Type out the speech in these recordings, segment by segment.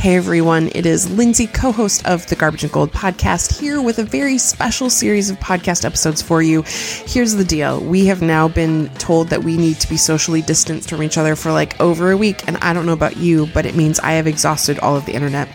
Hey everyone, it is Lindsay, co host of the Garbage and Gold podcast, here with a very special series of podcast episodes for you. Here's the deal we have now been told that we need to be socially distanced from each other for like over a week, and I don't know about you, but it means I have exhausted all of the internet.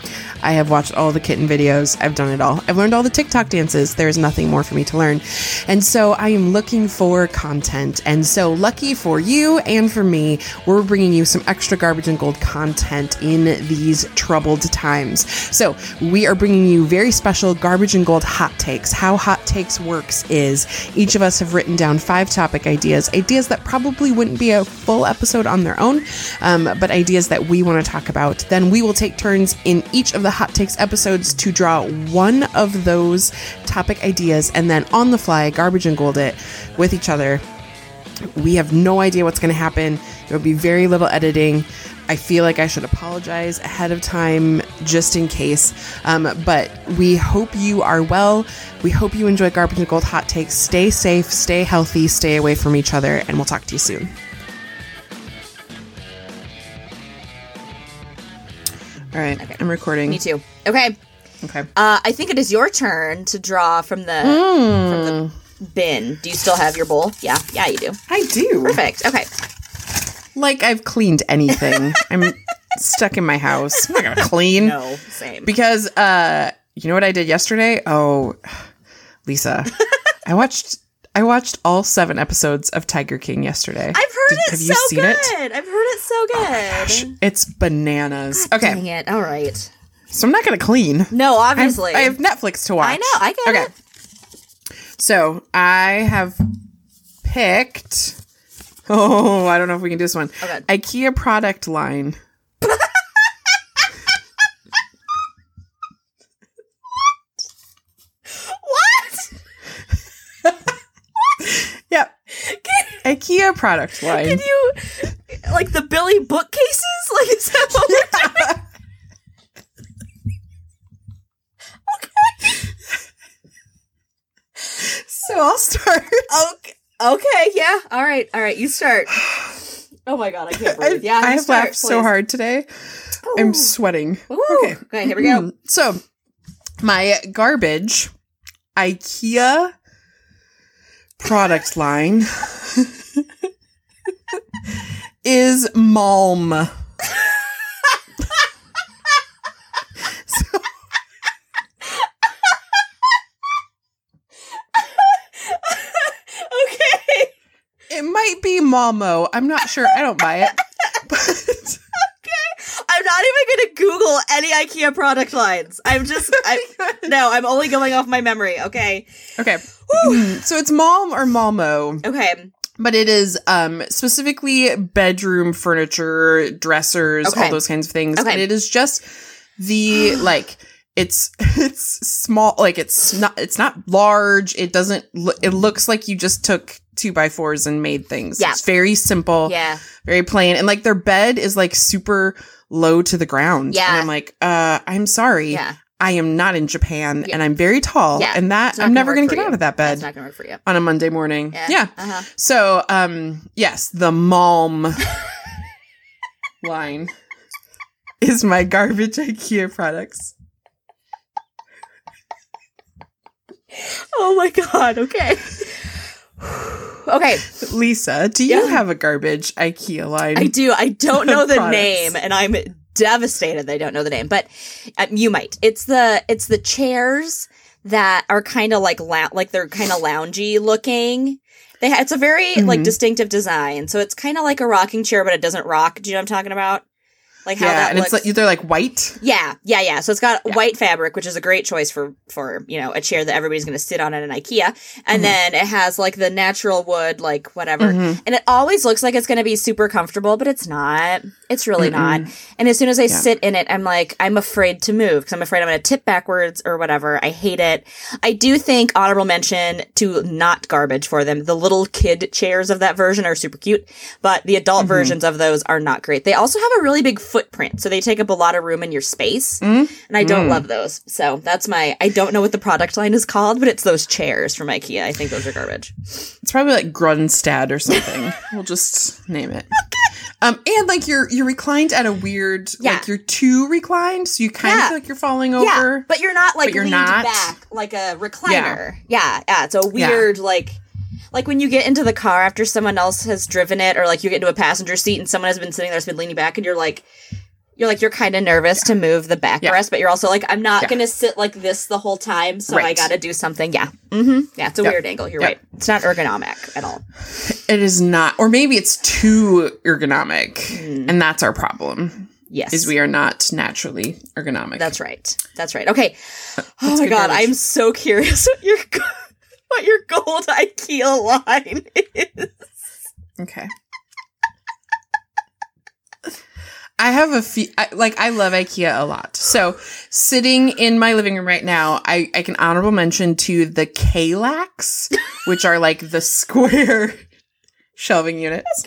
I have watched all the kitten videos. I've done it all. I've learned all the TikTok dances. There's nothing more for me to learn. And so I am looking for content. And so, lucky for you and for me, we're bringing you some extra garbage and gold content in these troubled times. So, we are bringing you very special garbage and gold hot takes. How hot takes works is each of us have written down five topic ideas, ideas that probably wouldn't be a full episode on their own, um, but ideas that we want to talk about. Then we will take turns in each of the hot takes episodes to draw one of those topic ideas and then on the fly garbage and gold it with each other. We have no idea what's going to happen. There will be very little editing. I feel like I should apologize ahead of time just in case. Um, but we hope you are well. We hope you enjoy Garbage and Gold Hot Takes. Stay safe, stay healthy, stay away from each other, and we'll talk to you soon. All right, Okay. I'm recording. Me too. Okay. Okay. Uh, I think it is your turn to draw from the from the bin. Do you still have your bowl? Yeah. Yeah, you do. I do. Perfect. Okay. Like I've cleaned anything. I'm stuck in my house. I'm not gonna clean. No, same. Because uh you know what I did yesterday? Oh Lisa. I watched I watched all seven episodes of Tiger King yesterday. I've heard Did- it have so you seen good. it? I've heard it so oh good. Gosh, it's bananas. okay. Dang it. All right. So I'm not gonna clean. No, obviously. I have Netflix to watch. I know, I get okay. it. So I have picked Oh, I don't know if we can do this one. Okay. IKEA product line. what? Yep. IKEA product line. Can you like the Billy bookcases? Like is that what we're doing? so I'll start. Okay. Okay, yeah. All right. All right, you start. Oh my god, I can't breathe. Yeah, you I've start, laughed so hard today. I'm sweating. Ooh. Okay. Okay, here we go. Mm. So, my garbage IKEA product line is Malm. So- okay. it might be Malmo. I'm not sure. I don't buy it. But not even going to Google any IKEA product lines. I'm just I No, I'm only going off my memory, okay? okay. So it's Malm or Malmo. Okay. but it is um specifically bedroom furniture dressers Okay. all those kinds of things Okay. and it is just the like it's it's small like it's not it's not large it doesn't lo- it looks like you just took two by fours and made things Yeah. it's very simple Yeah. very plain and like their bed is like super low to the ground Yeah. and i'm like uh i'm sorry Yeah. i am not in japan Yeah. and i'm very tall Yeah. and that i'm never gonna get you. out of that bed not going to work for you. on a monday morning Yeah. yeah. Uh-huh. So, um, yes, the Malm line is my garbage IKEA products. Oh my god, okay. okay, Lisa, do you Yeah. have a garbage IKEA line? I do. I don't know the Products. name, and I'm devastated. They don't know the name, but um, you might. It's the it's the chairs that are kind of like lou- like they're kind of loungy looking. They ha- it's a very like Mhm. distinctive design, so it's kind of like a rocking chair, but it doesn't rock. Do you know what I'm talking about? Like how yeah, that and looks. it's like they're like white. Yeah, yeah, yeah. So it's got Yeah. white fabric, which is a great choice for for you know a chair that everybody's going to sit on at an IKEA, and Mhm. then it has like the natural wood, like whatever, Mhm. and it always looks like it's going to be super comfortable, but it's not. It's really not. And as soon as I Yeah. sit in it, I'm like, I'm afraid to move because I'm afraid I'm going to tip backwards or whatever. I hate it. I do think honorable mention to not garbage for them. The little kid chairs of that version are super cute, but the adult Mhm. versions of those are not great. They also have a really big footprint, so they take up a lot of room in your space, Mm. and I don't Mm. love those. So that's my. I don't know what the product line is called, but it's those chairs from IKEA. I think those are garbage. It's probably like Grunstad or something. we'll just name it. Um, and like you're you're reclined at a weird Yeah. like you're too reclined, so you kind Yeah. of feel like you're falling Yeah, over. but you're not like but you're leaned not. back like a recliner. Yeah. yeah, It's a weird like like when you get into the car after someone else has driven it, or like you get into a passenger seat and someone has been sitting there, has been leaning back, and you're like. You're like you're kind of nervous to move the backrest, Yeah. but you're also like I'm not Yeah. gonna sit like this the whole time, so I got to do something. Yeah, mm-hmm. yeah, it's a weird angle. You're right. It's not ergonomic at all. It is not, or maybe it's too ergonomic, and that's our problem. Yes, Is we are not naturally ergonomic. That's right. That's right. Okay. Oh my god, garbage. I'm so curious what your what your gold IKEA line is. Okay. I have a few, I, like, I love IKEA a lot. So, sitting in my living room right now, I, I can honorable mention to the Kallax, which are like the square shelving units.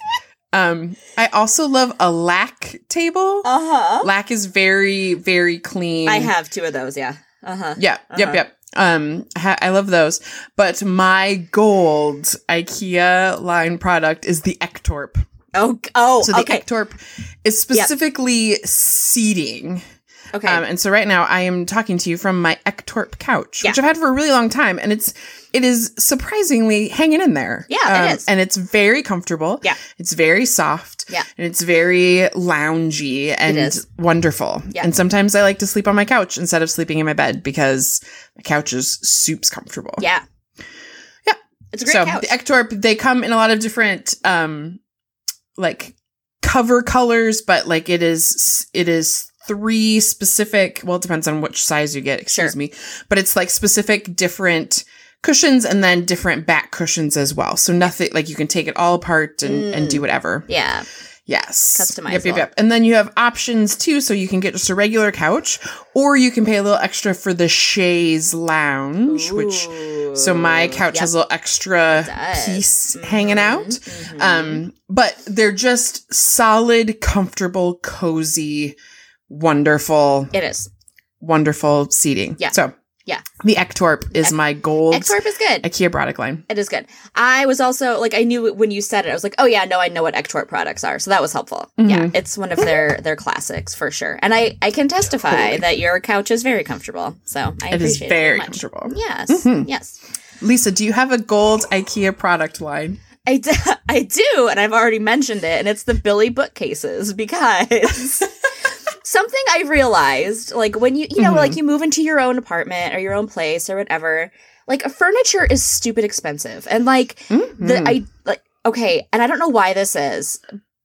Um, I also love a lack table. Uh huh. Lack is very, very clean. I have two of those. Yeah. Uh huh. Yeah. Yep. Uh-huh. Yep. Um, ha- I love those. But my gold IKEA line product is the Ektorp. Oh. Oh. So the okay. Ektorp is specifically seating. Okay. Um, and so right now I am talking to you from my Ektorp couch, Yeah. which I've had for a really long time, and it's it is surprisingly hanging in there. Yeah, it Um, is. and it's very comfortable. Yeah. it's very soft. Yeah. and it's very loungy and wonderful. Yeah. and sometimes I like to sleep on my couch instead of sleeping in my bed because my couch is soups comfortable. yeah. Yeah. It's a great so couch. the Ektorp, they come in a lot of different um like cover colors, but like it is it is three specific well it depends on which size you get, excuse Sure. me. But it's like specific different cushions and then different back cushions as well. So nothing like you can take it all apart and, and do whatever. yeah. Yes. Customizable. Yep, yep, yep. And then you have options too. So you can get just a regular couch or you can pay a little extra for the chaise lounge, which so my couch Yep. has a little extra piece hanging out. Mhm. Um, but they're just solid, comfortable, cozy, wonderful, It is. wonderful seating. Yeah. So Yeah. the Ektorp is my gold Ektorp is good. IKEA product line. It is good. I was also like I knew when you said it. I was like, oh yeah, no, I know what Ektorp products are, so that was helpful. Mm-hmm. Yeah, it's one of their their classics for sure. And I I can testify Totally. that your couch is very comfortable. So I It is very it comfortable. Yes, Mhm. yes, Lisa, do you have a gold IKEA product line? I do, I do, and I've already mentioned it, and it's the Billy bookcases because. Something I realized, like when you, you know, Mhm. like you move into your own apartment or your own place or whatever, like furniture is stupid expensive. And like, the Mhm. I like okay, and I don't know why this is,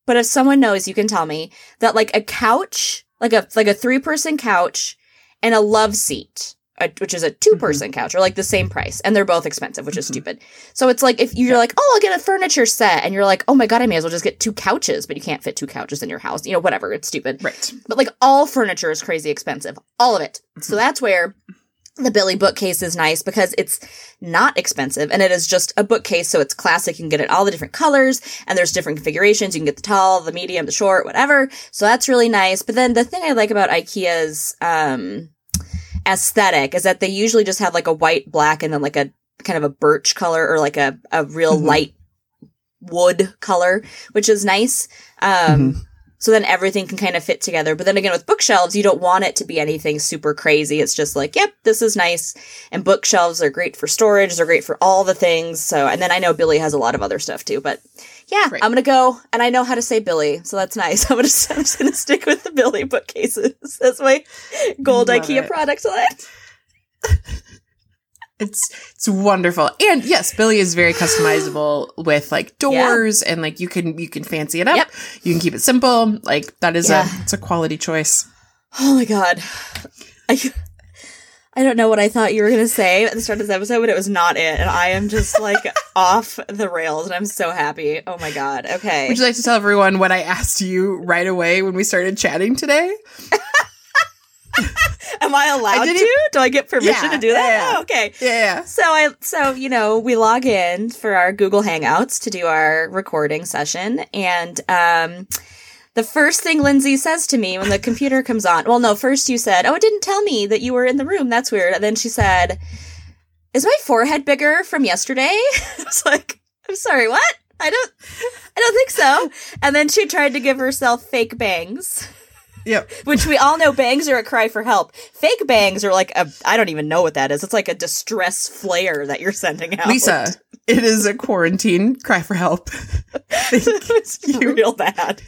but if someone knows, you can tell me that like a couch, like a like a three person couch, and a love seat, uh, which is a two person couch, are like the same price, and they're both expensive, which is Mhm. stupid. So it's like if you're like, oh, I'll get a furniture set, and you're like, oh my god, I may as well just get two couches, but you can't fit two couches in your house, you know, whatever, it's stupid. right. But like all furniture is crazy expensive. All of it. So that's where the Billy bookcase is nice because it's not expensive and it is just a bookcase. So it's classic. You can get it all the different colors and there's different configurations. You can get the tall, the medium, the short, whatever. So that's really nice. But then the thing I like about IKEA's, um, aesthetic is that they usually just have like a white, black, and then like a kind of a birch color or like a, a real Mhm. light wood color, which is nice. Um, so then everything can kind of fit together. But then again, with bookshelves, you don't want it to be anything super crazy. It's just like, yep, this is nice. And bookshelves are great for storage. They're great for all the things. So, and then I know Billy has a lot of other stuff too, but yeah, Right. I'm going to go and I know how to say Billy. So that's nice. I'm to, I'm just to stick with the Billy bookcases. That's my gold Love IKEA it. product line. It's it's wonderful. And yes, Billy is very customizable with like doors and like you can you can fancy it up. Yep. You can keep it simple. Like that is Yeah. a it's a quality choice. Oh my God. I, I don't know what I thought you were going to say at the start of this episode, but it was not it. And I am just like off the rails and I'm so happy. Oh my God. Okay. Would you like to tell everyone what I asked you right away when we started chatting today? Am I allowed didn't- to? Do I get permission Yeah, to do that? yeah. Oh, okay. Yeah. So I so you know we log in for our Google Hangouts to do our recording session, and um, the first thing Lindsay says to me when the computer comes on. Well, no, first you said, "Oh, it didn't tell me that you were in the room. That's weird." And then she said, "Is my forehead bigger from yesterday?" I was like, "I'm sorry, what?" I don't I don't think so. And then she tried to give herself fake bangs. Yep. Which we all know bangs are a cry for help. Fake bangs are like a I don't even know what that is. It's like a distress flare that you're sending out. Lisa, it is a quarantine cry for help. it's You- real bad.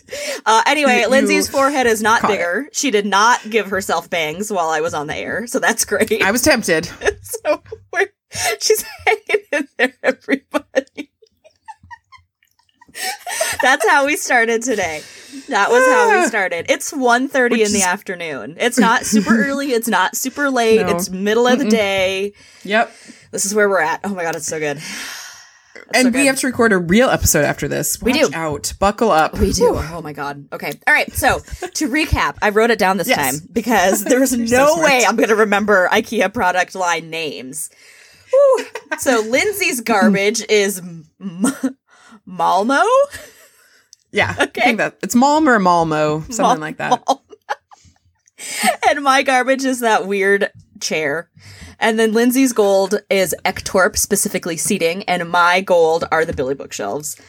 Uh, anyway, You- Lindsay's forehead is not bigger. She did not give herself bangs while I was on the air, so that's great. I was tempted. so we're, she's hanging in there, everybody. That's how we started today. That was how we Ah. started. It's 1.30 Which in the is- afternoon. It's not super early. It's not super late. No. It's middle of the day. Yep. This is where we're at. Oh my god, it's so good. and so we good. have to record a real episode after this. We do. out. Buckle up. We do. Oh my god. Okay. All right. So to recap, I wrote it down this Yes. time because there was no so way I'm going to remember IKEA product line names. So Lindsay's garbage is M- Malmo. Yeah. Okay. I think that it's Malm or Malmo, something like that. And my garbage is that weird chair. And then Lindsay's gold is Ektorp, specifically seating, and my gold are the Billy bookshelves.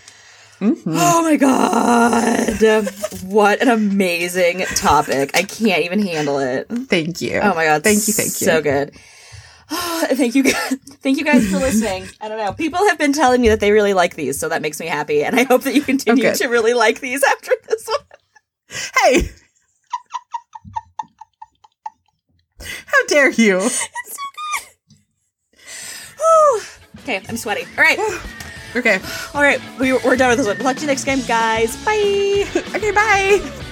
Mm-hmm. Oh my god. what an amazing topic. I can't even handle it. Thank you. Oh my god. Thank you. Thank you. So good. thank you guys. Thank you guys for listening. I don't know. People have been telling me that they really like these, so that makes me happy. And I hope that you continue good. to really like these after this one. Hey. How dare you? it's so Whew. Okay, I'm sweaty. All right. Okay. All right. We, we're done with this one. Talk to you next game, guys. Bye. Okay, bye.